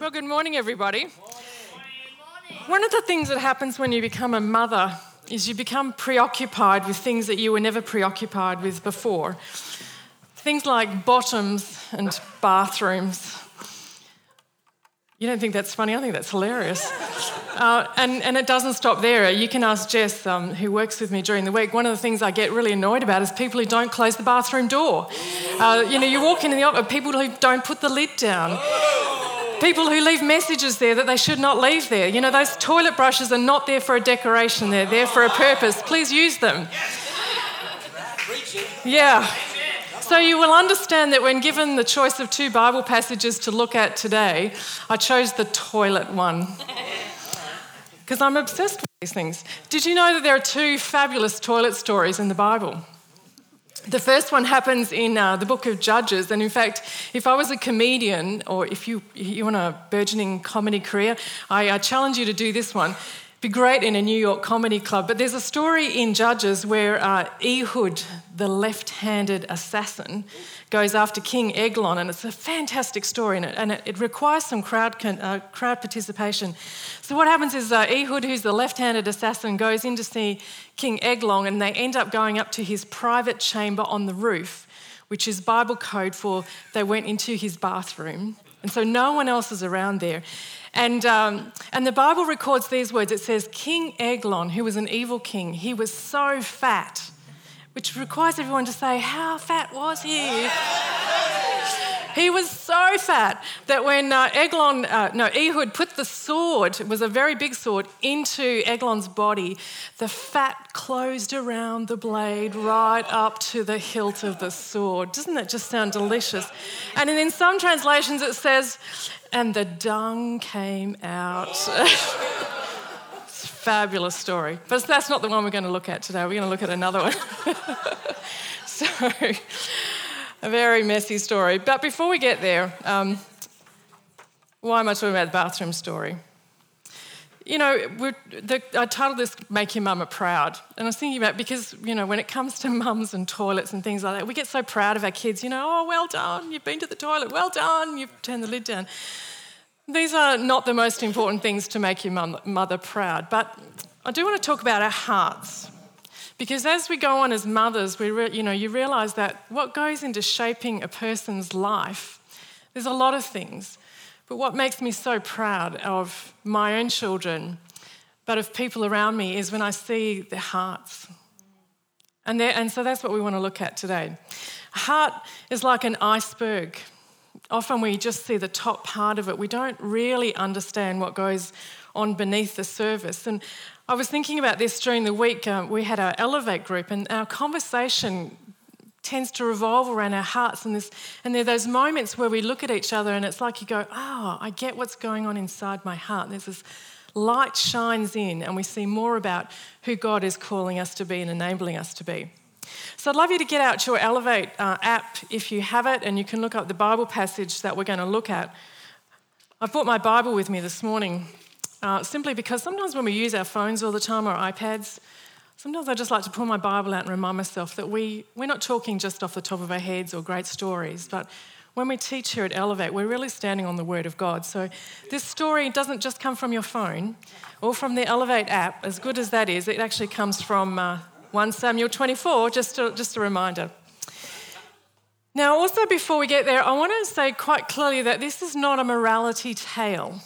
Well, good morning, everybody. One of the things that happens when you become a mother is you become preoccupied with things that you were never preoccupied with before. Things like bottoms and bathrooms. You don't think that's funny? I think that's hilarious. Uh, and, and it doesn't stop there. You can ask Jess, um, who works with me during the week. One of the things I get really annoyed about is people who don't close the bathroom door. Uh, you know, you walk in the office, people who don't put the lid down. People who leave messages there that they should not leave there. You know, those toilet brushes are not there for a decoration, they're there for a purpose. Please use them. Yeah. So you will understand that when given the choice of two Bible passages to look at today, I chose the toilet one. Because I'm obsessed with these things. Did you know that there are two fabulous toilet stories in the Bible? The first one happens in uh, the book of Judges. And in fact, if I was a comedian or if you, you want a burgeoning comedy career, I, I challenge you to do this one. Be great in a New York comedy club. But there's a story in Judges where uh, Ehud, the left handed assassin, goes after King Eglon, and it's a fantastic story, and it, and it, it requires some crowd, uh, crowd participation. So, what happens is uh, Ehud, who's the left handed assassin, goes in to see King Eglon, and they end up going up to his private chamber on the roof, which is Bible code for they went into his bathroom. And so, no one else is around there. And, um, and the Bible records these words it says, King Eglon, who was an evil king, he was so fat which requires everyone to say, How fat was he? he was so fat that when uh, Eglon, uh, no, Ehud put the sword, it was a very big sword, into Eglon's body, the fat closed around the blade right up to the hilt of the sword. Doesn't that just sound delicious? And in some translations it says, and the dung came out. It's a fabulous story. But that's not the one we're going to look at today. We're going to look at another one. so, a very messy story. But before we get there, um, why am I talking about the bathroom story? You know, the, I titled this Make Your Mama Proud. And I was thinking about because, you know, when it comes to mums and toilets and things like that, we get so proud of our kids, you know, oh, well done, you've been to the toilet, well done, you've turned the lid down. These are not the most important things to make your mother proud, but I do want to talk about our hearts. Because as we go on as mothers, we re- you know, you realise that what goes into shaping a person's life, there's a lot of things. But what makes me so proud of my own children, but of people around me, is when I see their hearts. And, and so that's what we want to look at today. A heart is like an iceberg often we just see the top part of it. We don't really understand what goes on beneath the surface. And I was thinking about this during the week. Uh, we had our Elevate group, and our conversation tends to revolve around our hearts. And, this, and there are those moments where we look at each other, and it's like you go, Oh, I get what's going on inside my heart. There's this light shines in, and we see more about who God is calling us to be and enabling us to be. So I'd love you to get out your Elevate uh, app if you have it, and you can look up the Bible passage that we're going to look at. I've brought my Bible with me this morning uh, simply because sometimes when we use our phones all the time or iPads, sometimes I just like to pull my Bible out and remind myself that we, we're not talking just off the top of our heads or great stories, but when we teach here at Elevate, we're really standing on the Word of God. So this story doesn't just come from your phone or from the Elevate app, as good as that is, it actually comes from uh, 1 Samuel 24, just a, just a reminder. Now, also before we get there, I want to say quite clearly that this is not a morality tale.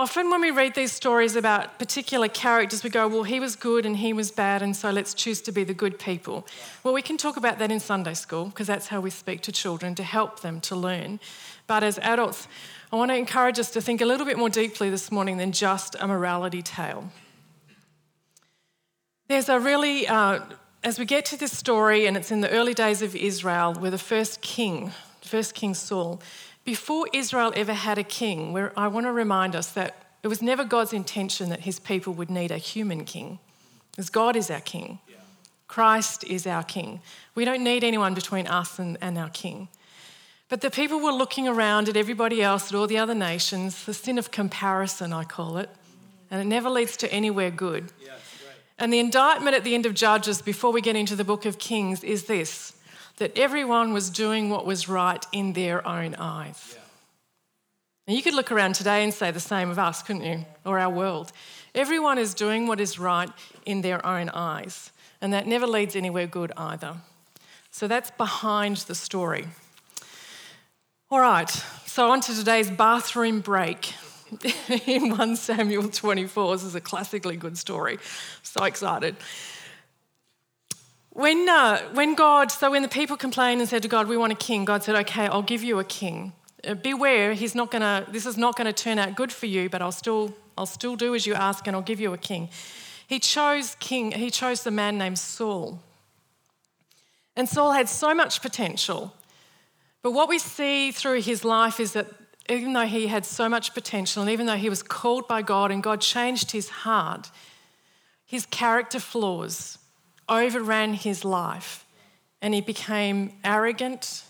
Often, when we read these stories about particular characters, we go, well, he was good and he was bad, and so let's choose to be the good people. Well, we can talk about that in Sunday school because that's how we speak to children to help them to learn. But as adults, I want to encourage us to think a little bit more deeply this morning than just a morality tale. There's a really, uh, as we get to this story, and it's in the early days of Israel, where the first king, first king Saul, before Israel ever had a king, where I want to remind us that it was never God's intention that his people would need a human king, because God is our king. Christ is our king. We don't need anyone between us and, and our king. But the people were looking around at everybody else, at all the other nations, the sin of comparison, I call it, and it never leads to anywhere good. Yeah. And the indictment at the end of Judges, before we get into the book of Kings, is this that everyone was doing what was right in their own eyes. Yeah. And you could look around today and say the same of us, couldn't you? Or our world. Everyone is doing what is right in their own eyes, and that never leads anywhere good either. So that's behind the story. All right, so on to today's bathroom break in 1 Samuel 24. This is a classically good story. So excited. When, uh, when God, so when the people complained and said to God, We want a king, God said, Okay, I'll give you a king. Uh, beware, he's not gonna, this is not going to turn out good for you, but I'll still, I'll still do as you ask and I'll give you a king. He chose king, he chose the man named Saul. And Saul had so much potential. But what we see through his life is that even though he had so much potential and even though he was called by God and God changed his heart, his character flaws overran his life and he became arrogant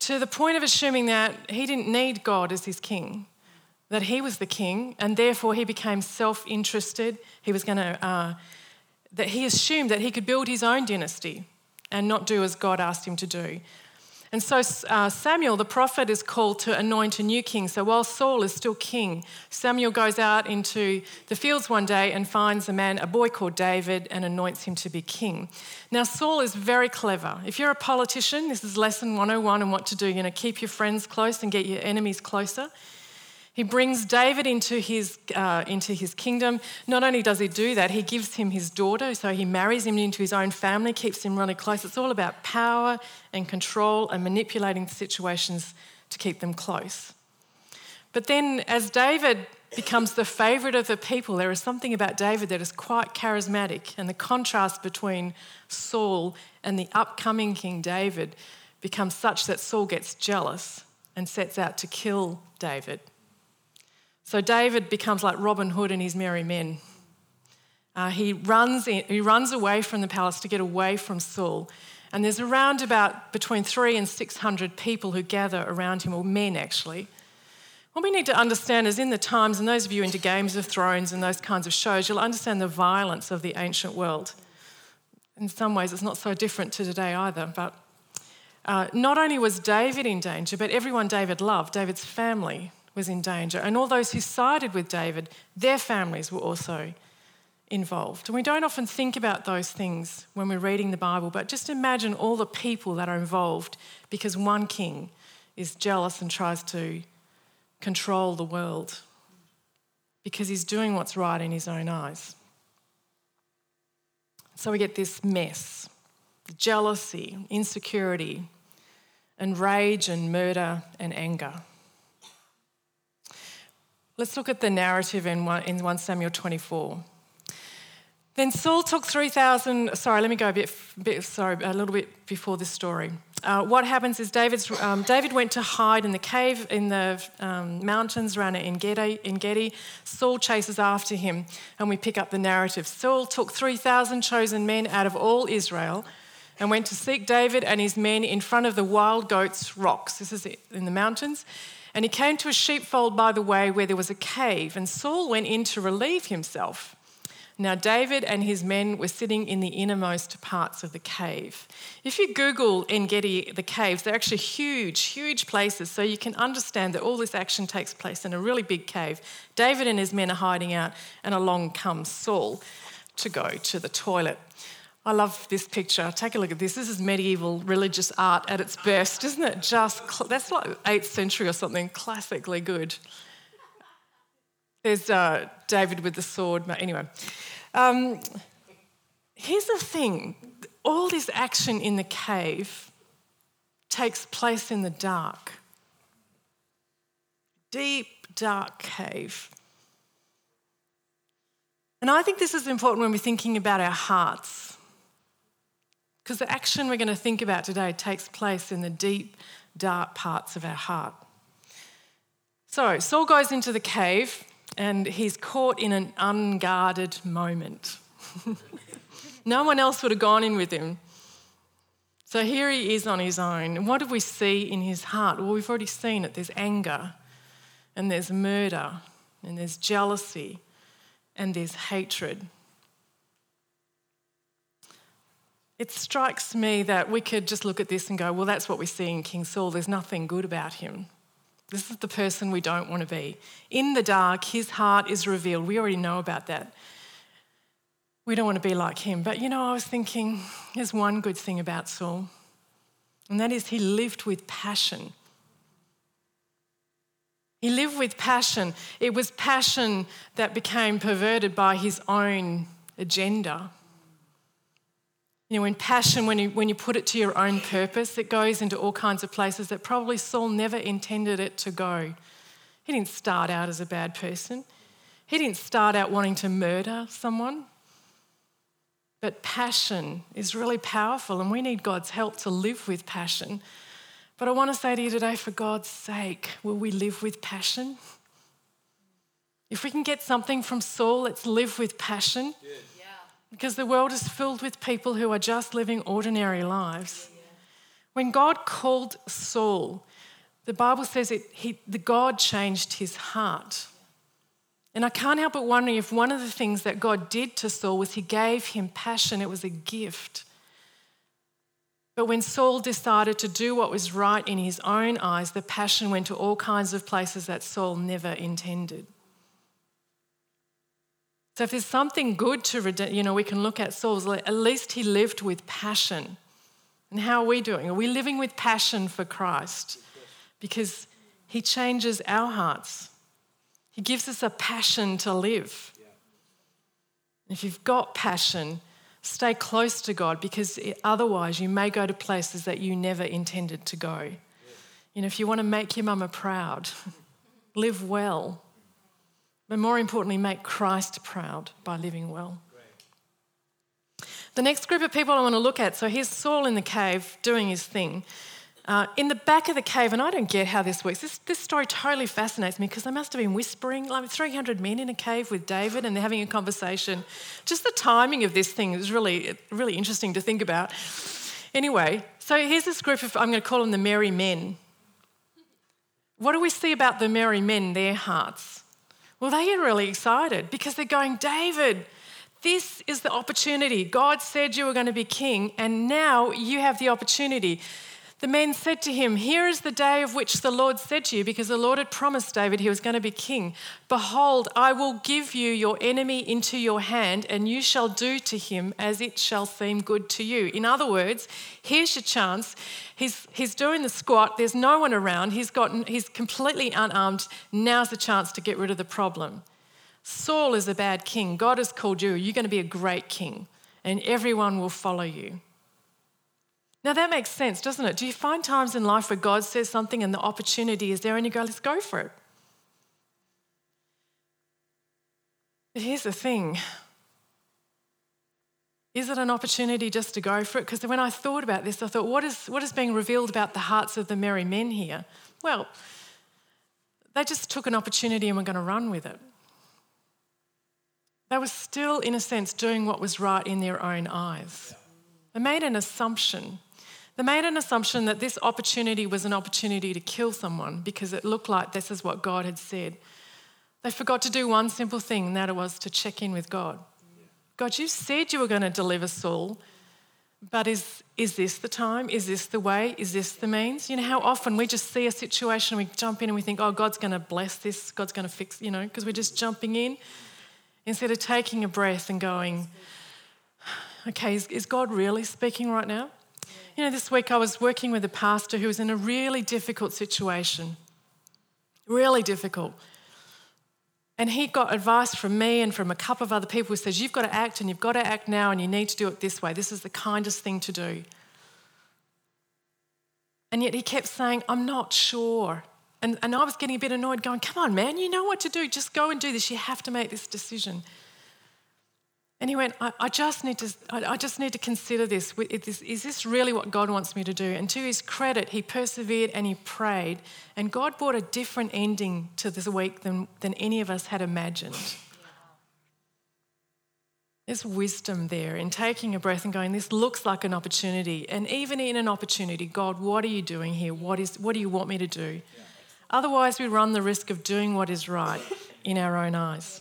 to the point of assuming that he didn't need God as his king, that he was the king, and therefore he became self interested. He was going to, uh, that he assumed that he could build his own dynasty and not do as God asked him to do. And so uh, Samuel, the prophet, is called to anoint a new king. So while Saul is still king, Samuel goes out into the fields one day and finds a man, a boy called David, and anoints him to be king. Now, Saul is very clever. If you're a politician, this is lesson 101 on what to do. You know, keep your friends close and get your enemies closer. He brings David into his, uh, into his kingdom. Not only does he do that, he gives him his daughter, so he marries him into his own family, keeps him really close. It's all about power and control and manipulating situations to keep them close. But then, as David becomes the favourite of the people, there is something about David that is quite charismatic, and the contrast between Saul and the upcoming King David becomes such that Saul gets jealous and sets out to kill David. So David becomes like Robin Hood and his merry men. Uh, he, runs in, he runs away from the palace to get away from Saul. And there's around about between three and 600 people who gather around him, or men actually. What we need to understand is in the times, and those of you into Games of Thrones and those kinds of shows, you'll understand the violence of the ancient world. In some ways, it's not so different to today either. But uh, not only was David in danger, but everyone David loved, David's family, was in danger. And all those who sided with David, their families were also involved. And we don't often think about those things when we're reading the Bible, but just imagine all the people that are involved because one king is jealous and tries to control the world because he's doing what's right in his own eyes. So we get this mess jealousy, insecurity, and rage and murder and anger. Let's look at the narrative in 1, in 1 Samuel 24. Then Saul took 3,000, sorry, let me go a bit, bit, sorry, a little bit before this story. Uh, what happens is David's, um, David went to hide in the cave in the um, mountains around En Gedi. Saul chases after him, and we pick up the narrative. Saul took 3,000 chosen men out of all Israel and went to seek David and his men in front of the wild goats' rocks. This is in the mountains. And he came to a sheepfold by the way where there was a cave, and Saul went in to relieve himself. Now, David and his men were sitting in the innermost parts of the cave. If you Google En Gedi, the caves, they're actually huge, huge places, so you can understand that all this action takes place in a really big cave. David and his men are hiding out, and along comes Saul to go to the toilet. I love this picture. Take a look at this. This is medieval religious art at its best, isn't it? Just cl- that's like 8th century or something, classically good. There's uh, David with the sword. Anyway, um, here's the thing all this action in the cave takes place in the dark. Deep, dark cave. And I think this is important when we're thinking about our hearts. Because the action we're going to think about today takes place in the deep, dark parts of our heart. So, Saul goes into the cave and he's caught in an unguarded moment. no one else would have gone in with him. So here he is on his own. And what do we see in his heart? Well, we've already seen it. There's anger, and there's murder, and there's jealousy, and there's hatred. It strikes me that we could just look at this and go, well, that's what we see in King Saul. There's nothing good about him. This is the person we don't want to be. In the dark, his heart is revealed. We already know about that. We don't want to be like him. But you know, I was thinking there's one good thing about Saul, and that is he lived with passion. He lived with passion. It was passion that became perverted by his own agenda. You know, in passion, when you, when you put it to your own purpose, it goes into all kinds of places that probably Saul never intended it to go. He didn't start out as a bad person, he didn't start out wanting to murder someone. But passion is really powerful, and we need God's help to live with passion. But I want to say to you today, for God's sake, will we live with passion? If we can get something from Saul, let's live with passion. Because the world is filled with people who are just living ordinary lives. When God called Saul, the Bible says it, he, the God changed his heart. And I can't help but wondering if one of the things that God did to Saul was he gave him passion, it was a gift. But when Saul decided to do what was right in his own eyes, the passion went to all kinds of places that Saul never intended. So if there's something good to, you know, we can look at Saul's, at least he lived with passion. And how are we doing? Are we living with passion for Christ? Because he changes our hearts. He gives us a passion to live. If you've got passion, stay close to God because otherwise you may go to places that you never intended to go. You know, if you want to make your mama proud, live well. But more importantly, make Christ proud by living well. The next group of people I want to look at so here's Saul in the cave doing his thing. Uh, in the back of the cave, and I don't get how this works. This, this story totally fascinates me because they must have been whispering, like 300 men in a cave with David, and they're having a conversation. Just the timing of this thing is really, really interesting to think about. Anyway, so here's this group of, I'm going to call them the merry men. What do we see about the merry men, their hearts? Well, they get really excited because they're going, David, this is the opportunity. God said you were going to be king, and now you have the opportunity. The men said to him, Here is the day of which the Lord said to you, because the Lord had promised David he was going to be king. Behold, I will give you your enemy into your hand, and you shall do to him as it shall seem good to you. In other words, here's your chance. He's, he's doing the squat, there's no one around, he's, gotten, he's completely unarmed. Now's the chance to get rid of the problem. Saul is a bad king. God has called you. You're going to be a great king, and everyone will follow you. Now that makes sense, doesn't it? Do you find times in life where God says something and the opportunity is there and you go, let's go for it? But here's the thing is it an opportunity just to go for it? Because when I thought about this, I thought, what is, what is being revealed about the hearts of the merry men here? Well, they just took an opportunity and were going to run with it. They were still, in a sense, doing what was right in their own eyes. They made an assumption they made an assumption that this opportunity was an opportunity to kill someone because it looked like this is what God had said. They forgot to do one simple thing, and that was to check in with God. God, you said you were going to deliver Saul, but is, is this the time? Is this the way? Is this the means? You know, how often we just see a situation, we jump in and we think, oh, God's going to bless this, God's going to fix, you know, because we're just jumping in instead of taking a breath and going, okay, is, is God really speaking right now? You know, this week I was working with a pastor who was in a really difficult situation. Really difficult. And he got advice from me and from a couple of other people who says, You've got to act and you've got to act now and you need to do it this way. This is the kindest thing to do. And yet he kept saying, I'm not sure. And, and I was getting a bit annoyed, going, Come on, man, you know what to do. Just go and do this. You have to make this decision. And he went, I, I just need to, I, I, just need to consider this. Is this really what God wants me to do? And to his credit, he persevered and he prayed. And God brought a different ending to this week than, than any of us had imagined. There's wisdom there in taking a breath and going, This looks like an opportunity. And even in an opportunity, God, what are you doing here? What, is, what do you want me to do? Otherwise, we run the risk of doing what is right in our own eyes.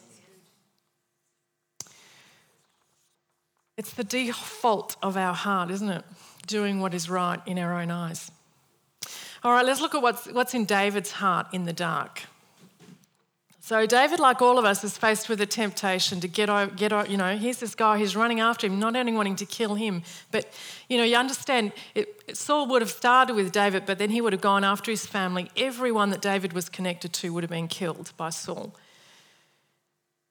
It's the default of our heart, isn't it? Doing what is right in our own eyes. All right, let's look at what's, what's in David's heart in the dark. So David, like all of us, is faced with a temptation to get over, get over, you know, here's this guy who's running after him, not only wanting to kill him, but, you know, you understand, it, Saul would have started with David, but then he would have gone after his family. Everyone that David was connected to would have been killed by Saul.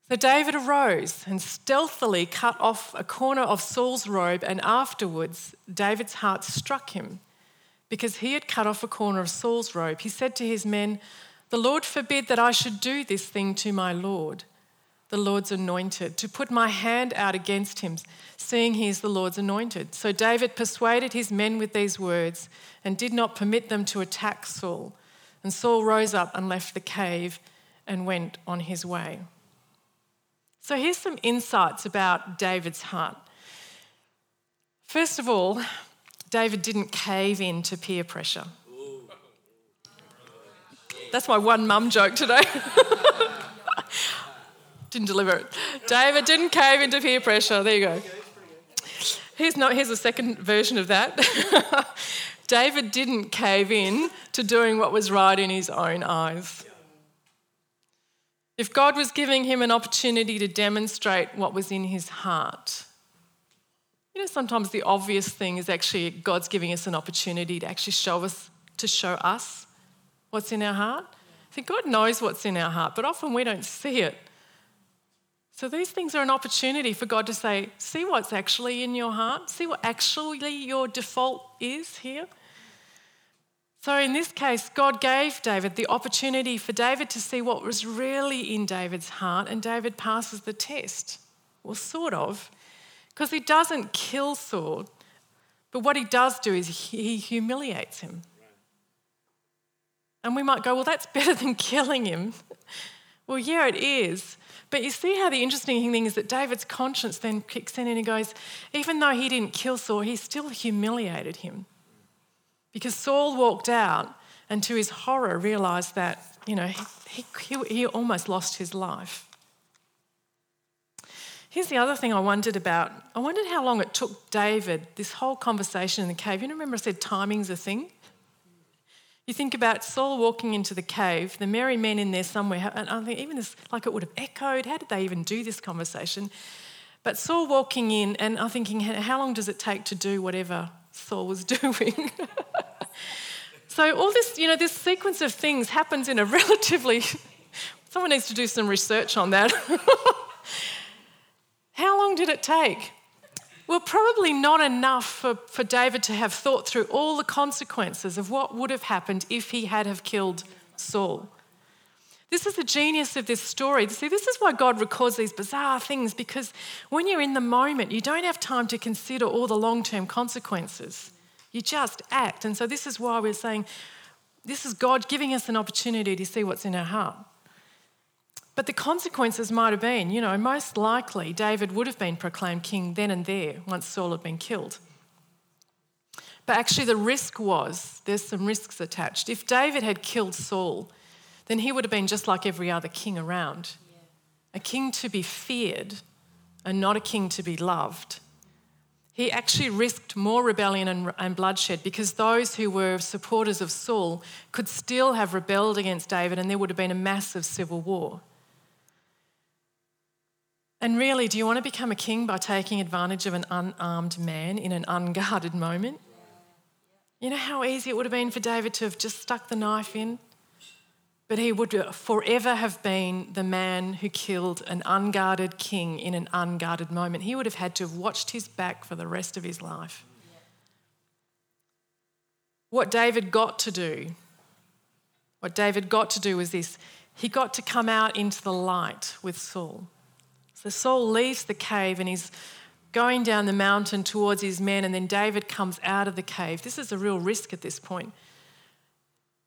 So David arose and stealthily cut off a corner of Saul's robe, and afterwards David's heart struck him because he had cut off a corner of Saul's robe. He said to his men, the Lord forbid that I should do this thing to my Lord, the Lord's anointed, to put my hand out against him, seeing he is the Lord's anointed. So David persuaded his men with these words and did not permit them to attack Saul. And Saul rose up and left the cave and went on his way. So here's some insights about David's heart. First of all, David didn't cave in to peer pressure. That's my one mum joke today. didn't deliver it. David didn't cave into peer pressure. There you go. Here's, not, here's a second version of that. David didn't cave in to doing what was right in his own eyes. If God was giving him an opportunity to demonstrate what was in his heart, you know, sometimes the obvious thing is actually God's giving us an opportunity to actually show us, to show us what's in our heart? I think God knows what's in our heart, but often we don't see it. So these things are an opportunity for God to say, see what's actually in your heart, see what actually your default is here. So in this case, God gave David the opportunity for David to see what was really in David's heart, and David passes the test. Well, sort of, because he doesn't kill Saul, but what he does do is he humiliates him. And we might go, well, that's better than killing him. well, yeah, it is. But you see how the interesting thing is that David's conscience then kicks in and he goes, even though he didn't kill Saul, he still humiliated him. Because Saul walked out and to his horror realized that, you know, he, he, he almost lost his life. Here's the other thing I wondered about. I wondered how long it took David, this whole conversation in the cave. You remember I said timing's a thing? You think about Saul walking into the cave, the merry men in there somewhere, and I think even this, like it would have echoed. How did they even do this conversation? But Saul walking in, and I'm thinking, how long does it take to do whatever Saul was doing? so all this, you know, this sequence of things happens in a relatively. Someone needs to do some research on that. how long did it take? Well, probably not enough for, for David to have thought through all the consequences of what would have happened if he had have killed Saul. This is the genius of this story. See, this is why God records these bizarre things because when you're in the moment, you don't have time to consider all the long term consequences. You just act. And so, this is why we're saying this is God giving us an opportunity to see what's in our heart. But the consequences might have been, you know, most likely David would have been proclaimed king then and there once Saul had been killed. But actually, the risk was there's some risks attached. If David had killed Saul, then he would have been just like every other king around a king to be feared and not a king to be loved. He actually risked more rebellion and, and, bloodshed because those who were supporters of Saul could still have rebelled against David and there would have been a massive civil war. And really, do you want to become a king by taking advantage of an unarmed man in an unguarded moment? You know how easy it would have been for David to have just stuck the knife in? But he would forever have been the man who killed an unguarded king in an unguarded moment. He would have had to have watched his back for the rest of his life. What David got to do, what David got to do was this he got to come out into the light with Saul. So Saul leaves the cave and he's going down the mountain towards his men, and then David comes out of the cave. This is a real risk at this point.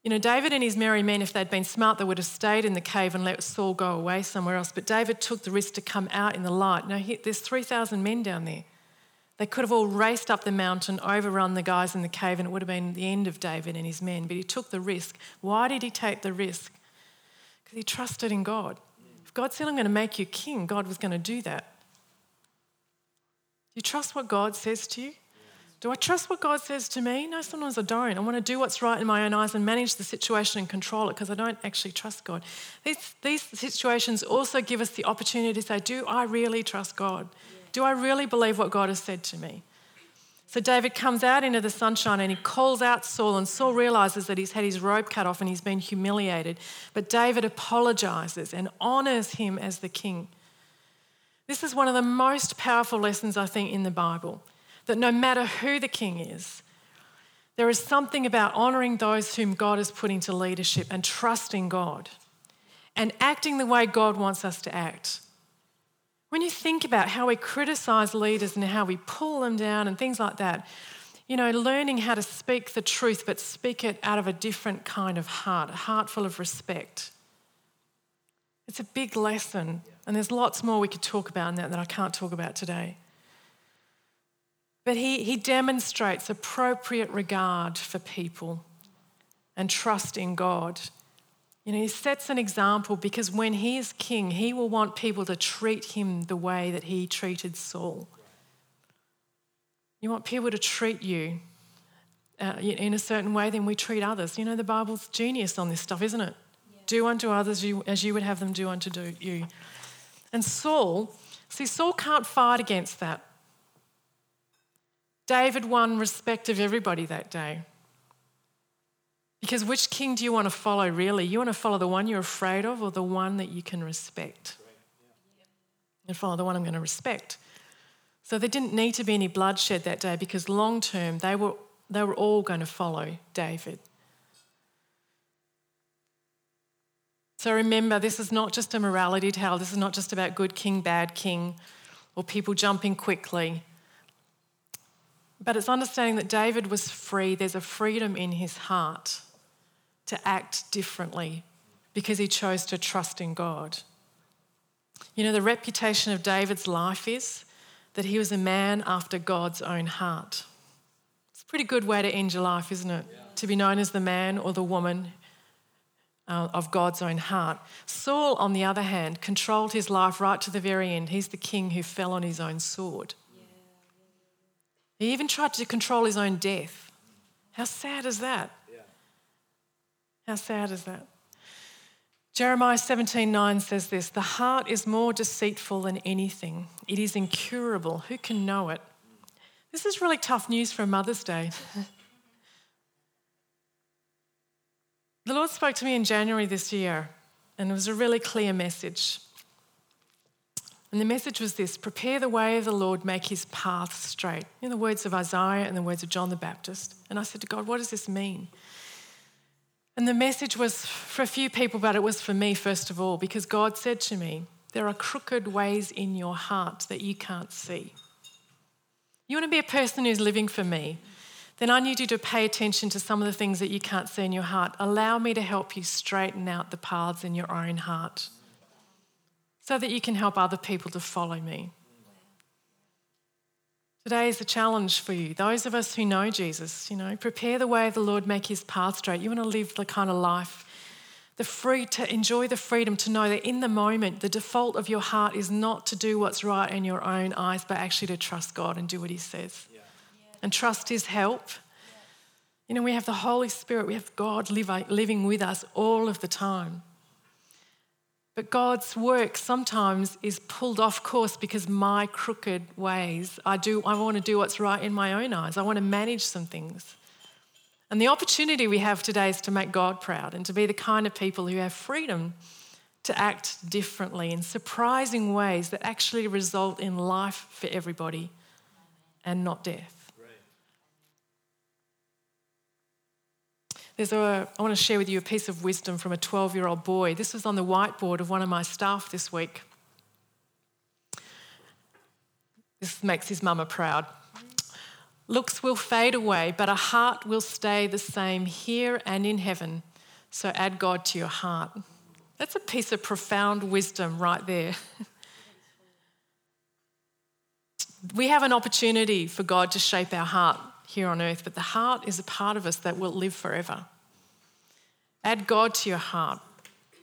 You know, David and his merry men, if they'd been smart, they would have stayed in the cave and let Saul go away somewhere else. But David took the risk to come out in the light. Now, there's 3,000 men down there. They could have all raced up the mountain, overrun the guys in the cave, and it would have been the end of David and his men. But he took the risk. Why did he take the risk? Because he trusted in God. If God said, I'm going to make you king, God was going to do that. Do you trust what God says to you? Do I trust what God says to me? No, sometimes I don't. I want to do what's right in my own eyes and manage the situation and control it because I don't actually trust God. These, these situations also give us the opportunity to say, Do I really trust God? Do I really believe what God has said to me? So David comes out into the sunshine and he calls out Saul, and Saul realizes that he's had his robe cut off and he's been humiliated. But David apologizes and honors him as the king. This is one of the most powerful lessons, I think, in the Bible that no matter who the king is, there is something about honouring those whom God has put into leadership and trusting God and acting the way God wants us to act. When you think about how we criticise leaders and how we pull them down and things like that, you know, learning how to speak the truth but speak it out of a different kind of heart, a heart full of respect. It's a big lesson, and there's lots more we could talk about in that that I can't talk about today. But he, he demonstrates appropriate regard for people and trust in God. You know, he sets an example because when he is king, he will want people to treat him the way that he treated Saul. You want people to treat you uh, in a certain way, then we treat others. You know, the Bible's genius on this stuff, isn't it? Yeah. Do unto others you, as you would have them do unto do you. And Saul, see, Saul can't fight against that. David won respect of everybody that day. Because which king do you want to follow, really? You want to follow the one you're afraid of or the one that you can respect? And follow the one I'm going to respect. So there didn't need to be any bloodshed that day because long term they were, they were all going to follow David. So remember, this is not just a morality tale. This is not just about good king, bad king, or people jumping quickly. But it's understanding that David was free. There's a freedom in his heart to act differently because he chose to trust in God. You know, the reputation of David's life is that he was a man after God's own heart. It's a pretty good way to end your life, isn't it? Yeah. To be known as the man or the woman uh, of God's own heart. Saul, on the other hand, controlled his life right to the very end. He's the king who fell on his own sword. He even tried to control his own death. How sad is that? Yeah. How sad is that? Jeremiah 17:9 says this, "The heart is more deceitful than anything. It is incurable. Who can know it?" This is really tough news for Mother's Day. the Lord spoke to me in January this year, and it was a really clear message. And the message was this prepare the way of the Lord, make his path straight. In the words of Isaiah and the words of John the Baptist. And I said to God, what does this mean? And the message was for a few people, but it was for me first of all, because God said to me, There are crooked ways in your heart that you can't see. You want to be a person who's living for me? Then I need you to pay attention to some of the things that you can't see in your heart. Allow me to help you straighten out the paths in your own heart so that you can help other people to follow me. Today is a challenge for you. Those of us who know Jesus, you know, prepare the way of the Lord, make his path straight. You want to live the kind of life, the free to enjoy the freedom to know that in the moment, the default of your heart is not to do what's right in your own eyes, but actually to trust God and do what he says. Yeah. And trust his help. You know, we have the Holy Spirit, we have God living with us all of the time. But God's work sometimes is pulled off course because my crooked ways, I do I want to do what's right in my own eyes. I want to manage some things. And the opportunity we have today is to make God proud and to be the kind of people who have freedom to act differently in surprising ways that actually result in life for everybody and not death. There's a, I want to share with you a piece of wisdom from a 12 year old boy. This was on the whiteboard of one of my staff this week. This makes his mama proud. Looks will fade away, but a heart will stay the same here and in heaven. So add God to your heart. That's a piece of profound wisdom right there. we have an opportunity for God to shape our heart here on earth, but the heart is a part of us that will live forever. Add God to your heart,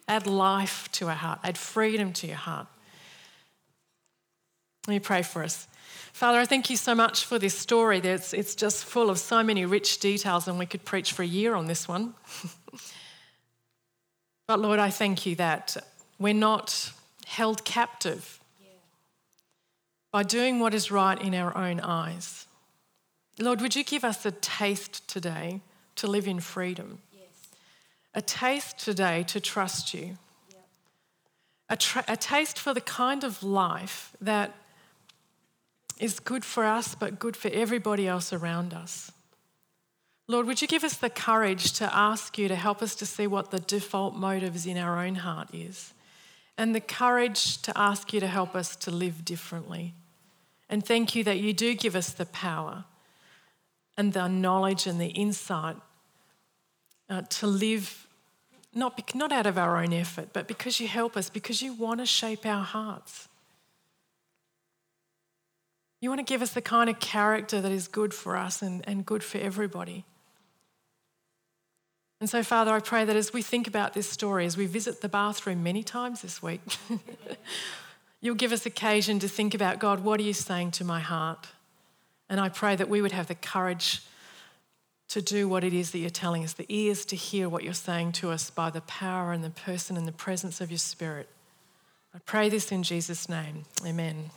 add life to our heart, add freedom to your heart. Let me pray for us. Father, I thank you so much for this story. It's, it's just full of so many rich details, and we could preach for a year on this one. but Lord, I thank you that we're not held captive by doing what is right in our own eyes. Lord, would you give us a taste today to live in freedom? Yes. A taste today to trust you. Yep. A, tra- a taste for the kind of life that is good for us, but good for everybody else around us. Lord, would you give us the courage to ask you to help us to see what the default motives in our own heart is, and the courage to ask you to help us to live differently. And thank you that you do give us the power and the knowledge and the insight uh, to live not, not out of our own effort, but because you help us, because you want to shape our hearts. You want to give us the kind of character that is good for us and, and good for everybody. And so, Father, I pray that as we think about this story, as we visit the bathroom many times this week, you'll give us occasion to think about God, what are you saying to my heart? And I pray that we would have the courage to do what it is that you're telling us, the ears to hear what you're saying to us by the power and the person and the presence of your Spirit. I pray this in Jesus' name. Amen.